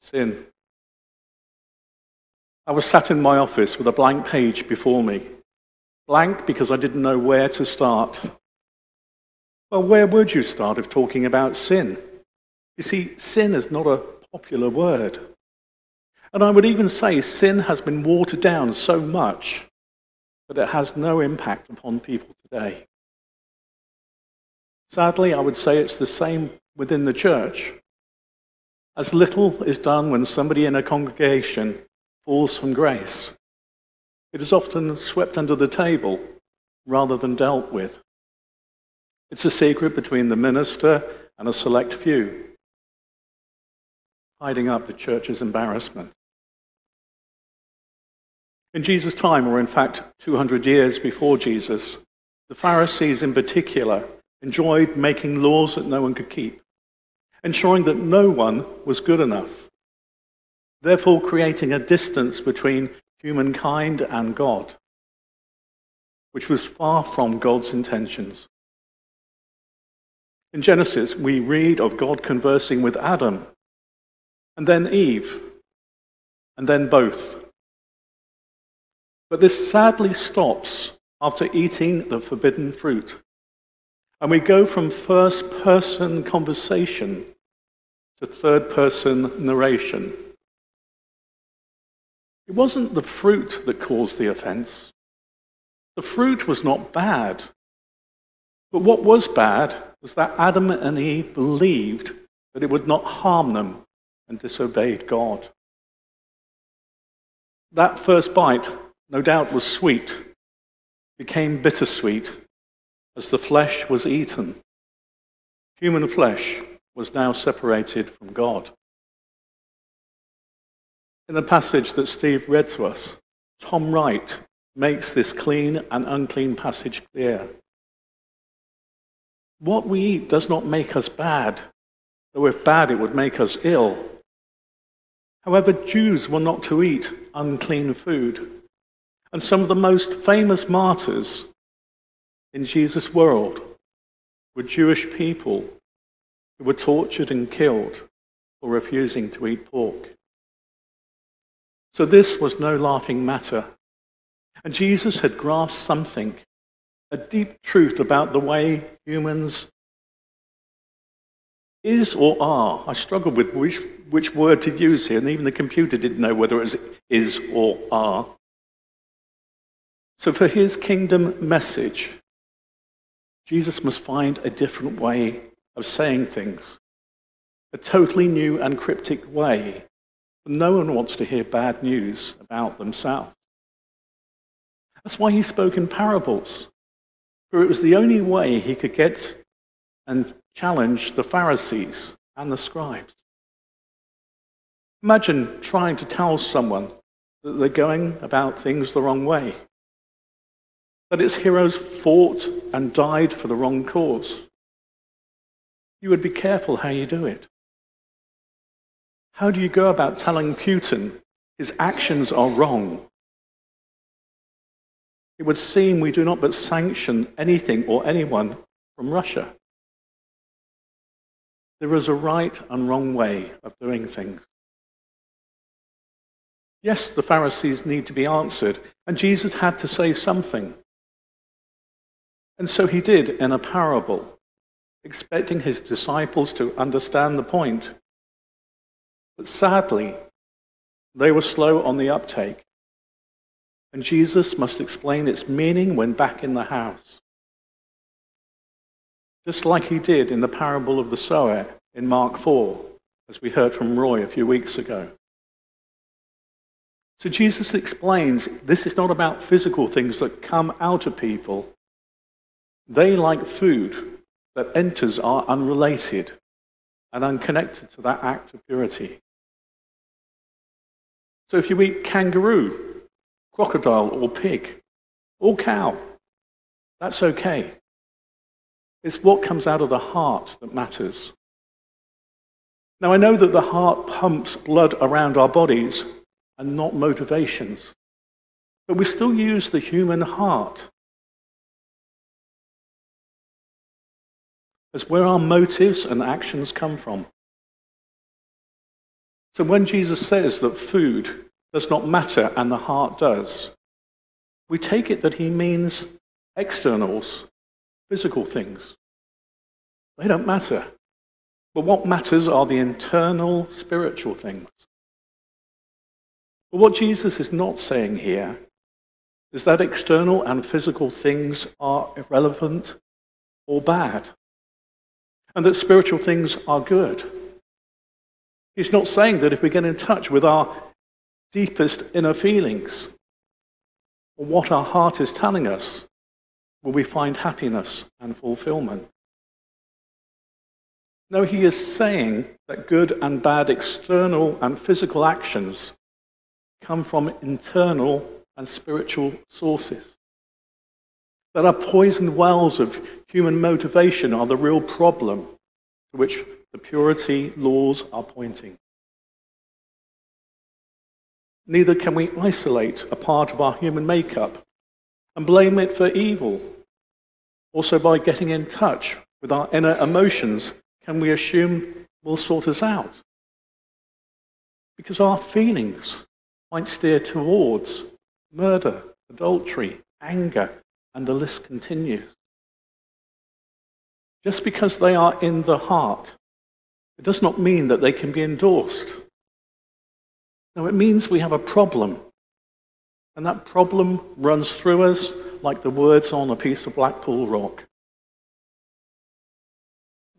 sin. I was sat in my office with a blank page before me. Blank because I didn't know where to start. Well, where would you start if talking about sin? You see, sin is not a popular word. And I would even say sin has been watered down so much that it has no impact upon people today. Sadly, I would say it's the same within the church. As little is done when somebody in a congregation falls from grace. It is often swept under the table rather than dealt with. It's a secret between the minister and a select few, hiding up the church's embarrassment. In Jesus' time, or in fact 200 years before Jesus, the Pharisees in particular enjoyed making laws that no one could keep, ensuring that no one was good enough, therefore creating a distance between humankind and God, which was far from God's intentions. In Genesis, we read of God conversing with Adam, and then Eve, and then both. But this sadly stops after eating the forbidden fruit. And we go from first person conversation to third person narration. It wasn't the fruit that caused the offense. The fruit was not bad. But what was bad was that Adam and Eve believed that it would not harm them and disobeyed God. That first bite, no doubt, was sweet, became bittersweet as the flesh was eaten. Human flesh was now separated from God. In the passage that Steve read to us, Tom Wright makes this clean and unclean passage clear. What we eat does not make us bad, though if bad, it would make us ill. However, Jews were not to eat unclean food. And some of the most famous martyrs in Jesus' world were Jewish people who were tortured and killed for refusing to eat pork. So this was no laughing matter. And Jesus had grasped something, a deep truth about the way humans is or are. I struggled with which, which word to use here, and even the computer didn't know whether it was is or are. So for his kingdom message, Jesus must find a different way of saying things, a totally new and cryptic way. No one wants to hear bad news about themselves. That's why he spoke in parables, for it was the only way he could get and challenge the Pharisees and the scribes. Imagine trying to tell someone that they're going about things the wrong way that its heroes fought and died for the wrong cause. You would be careful how you do it. How do you go about telling Putin his actions are wrong? It would seem we do not but sanction anything or anyone from Russia. There is a right and wrong way of doing things. Yes, the Pharisees need to be answered, and Jesus had to say something. And so he did in a parable, expecting his disciples to understand the point. But sadly, they were slow on the uptake, and Jesus must explain its meaning when back in the house. Just like he did in the parable of the sower in Mark 4, as we heard from Roy a few weeks ago. So Jesus explains this is not about physical things that come out of people, they, like food that enters, are unrelated and unconnected to that act of purity. So if you eat kangaroo, crocodile, or pig, or cow, that's okay. It's what comes out of the heart that matters. Now, I know that the heart pumps blood around our bodies and not motivations, but we still use the human heart as where our motives and actions come from. So when Jesus says that food does not matter and the heart does, we take it that he means externals, physical things. They don't matter. But what matters are the internal spiritual things. But what Jesus is not saying here is that external and physical things are irrelevant or bad, and that spiritual things are good. He's not saying that if we get in touch with our deepest inner feelings, or what our heart is telling us, will we find happiness and fulfillment. No, he is saying that good and bad external and physical actions come from internal and spiritual sources. That are poisoned wells of human motivation are the real problem to which the purity laws are pointing. Neither can we isolate a part of our human makeup and blame it for evil. Also, by getting in touch with our inner emotions, can we assume will sort us out? Because our feelings might steer towards murder, adultery, anger, and the list continues. Just because they are in the heart, it does not mean that they can be endorsed. No, it means we have a problem. And that problem runs through us like the words on a piece of Blackpool rock.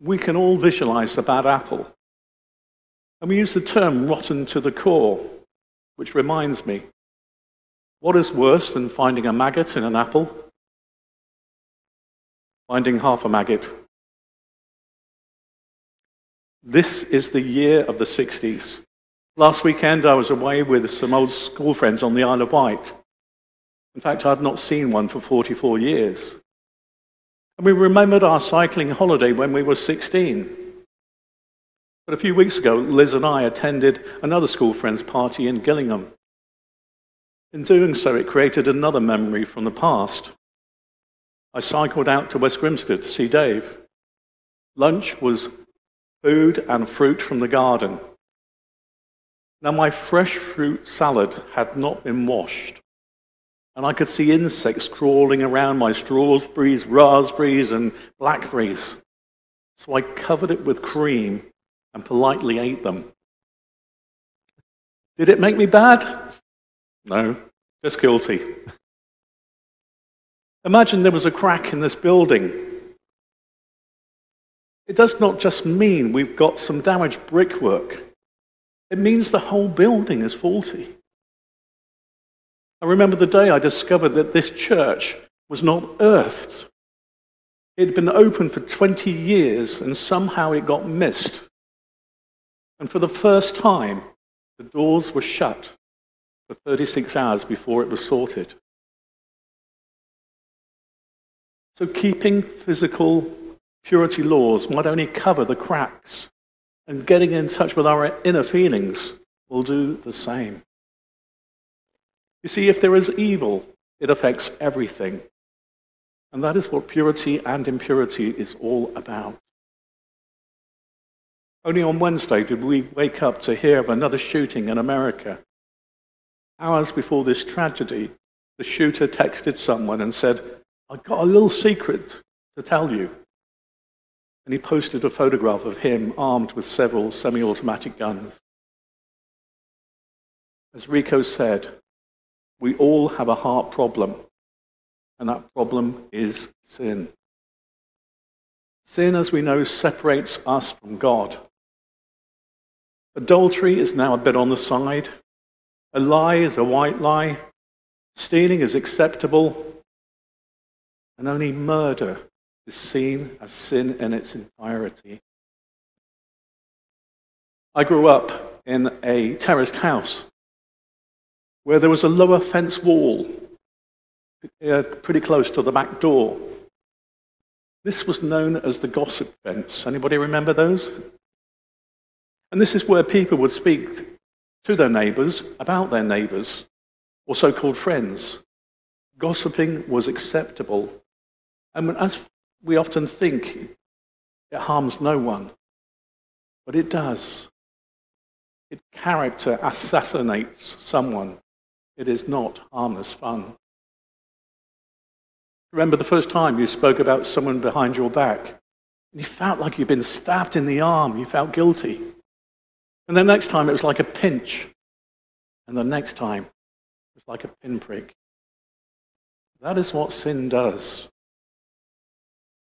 We can all visualize the bad apple. And we use the term rotten to the core, which reminds me what is worse than finding a maggot in an apple? Finding half a maggot. This is the year of the 60s. Last weekend, I was away with some old school friends on the Isle of Wight. In fact, I'd not seen one for 44 years. And we remembered our cycling holiday when we were 16. But a few weeks ago, Liz and I attended another school friend's party in Gillingham. In doing so, it created another memory from the past. I cycled out to West Grimstead to see Dave. Lunch was food and fruit from the garden. Now, my fresh fruit salad had not been washed, and I could see insects crawling around my strawberries, raspberries, and blackberries. So I covered it with cream and politely ate them. Did it make me bad? No, just guilty. Imagine there was a crack in this building. It does not just mean we've got some damaged brickwork, it means the whole building is faulty. I remember the day I discovered that this church was not earthed. It had been open for 20 years and somehow it got missed. And for the first time, the doors were shut for 36 hours before it was sorted. So, keeping physical purity laws might only cover the cracks, and getting in touch with our inner feelings will do the same. You see, if there is evil, it affects everything. And that is what purity and impurity is all about. Only on Wednesday did we wake up to hear of another shooting in America Hours before this tragedy, the shooter texted someone and said, I've got a little secret to tell you. And he posted a photograph of him armed with several semi automatic guns. As Rico said, we all have a heart problem, and that problem is sin. Sin, as we know, separates us from God. Adultery is now a bit on the side. A lie is a white lie. Stealing is acceptable. And only murder is seen as sin in its entirety. I grew up in a terraced house where there was a lower fence wall uh, pretty close to the back door. This was known as the gossip fence. Anybody remember those? And this is where people would speak to their neighbors about their neighbors, or so called friends. Gossiping was acceptable. And as we often think, it harms no one, but it does. It character assassinates someone, it is not harmless fun. Remember the first time you spoke about someone behind your back, and you felt like you'd been stabbed in the arm, you felt guilty. And the next time it was like a pinch, and the next time it was like a pinprick. That is what sin does.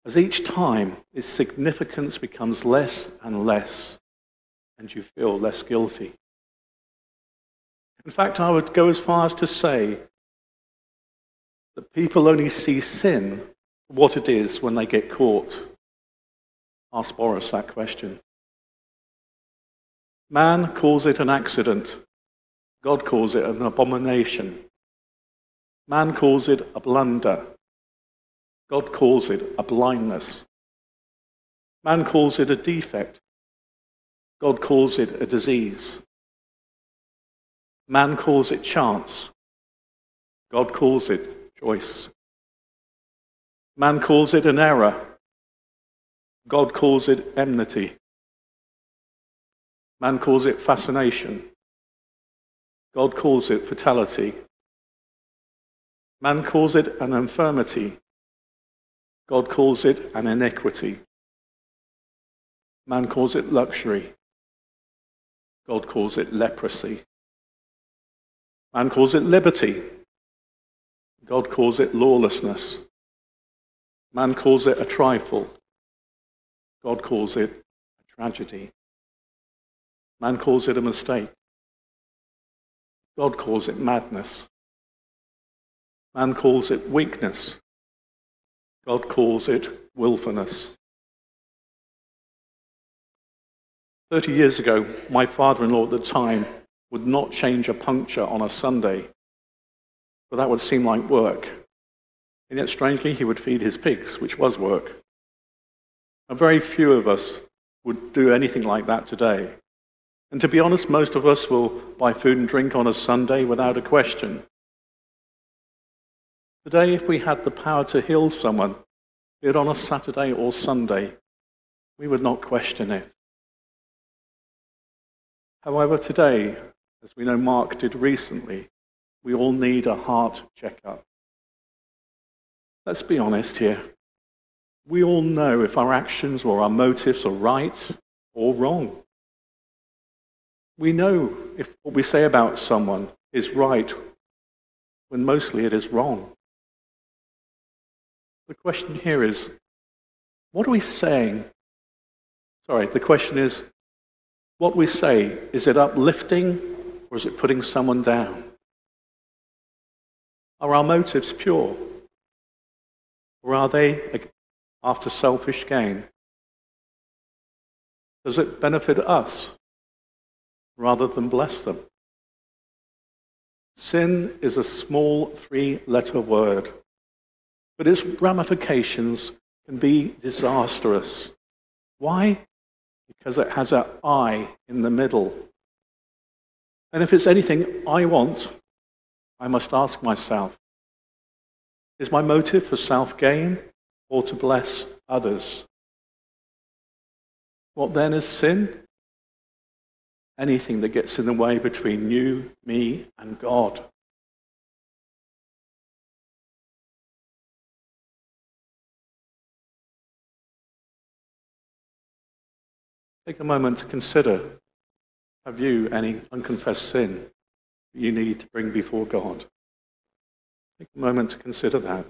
As each time, its significance becomes less and less, and you feel less guilty. In fact, I would go as far as to say that people only see sin for what it is when they get caught. Ask Boris that question. Man calls it an accident. God calls it an abomination. Man calls it a blunder. God calls it a blindness. Man calls it a defect. God calls it a disease. Man calls it chance. God calls it choice. Man calls it an error. God calls it enmity. Man calls it fascination. God calls it fatality. Man calls it an infirmity. God calls it an iniquity. Man calls it luxury. God calls it leprosy. Man calls it liberty. God calls it lawlessness. Man calls it a trifle. God calls it a tragedy. Man calls it a mistake. God calls it madness. Man calls it weakness. God calls it willfulness. Thirty years ago, my father in law at the time would not change a puncture on a Sunday, but that would seem like work. And yet, strangely, he would feed his pigs, which was work. And very few of us would do anything like that today. And to be honest, most of us will buy food and drink on a Sunday without a question. Today, if we had the power to heal someone, be it on a Saturday or Sunday, we would not question it. However, today, as we know Mark did recently, we all need a heart checkup. Let's be honest here. We all know if our actions or our motives are right or wrong. We know if what we say about someone is right when mostly it is wrong. The question here is what are we saying? Sorry, the question is what we say, is it uplifting or is it putting someone down? Are our motives pure? Or are they after selfish gain? Does it benefit us rather than bless them? Sin is a small three letter word but its ramifications can be disastrous. Why? Because it has an I in the middle. And if it's anything I want, I must ask myself is my motive for self gain or to bless others? What then is sin? Anything that gets in the way between you, me, and God. Take a moment to consider have you any unconfessed sin that you need to bring before God? Take a moment to consider that.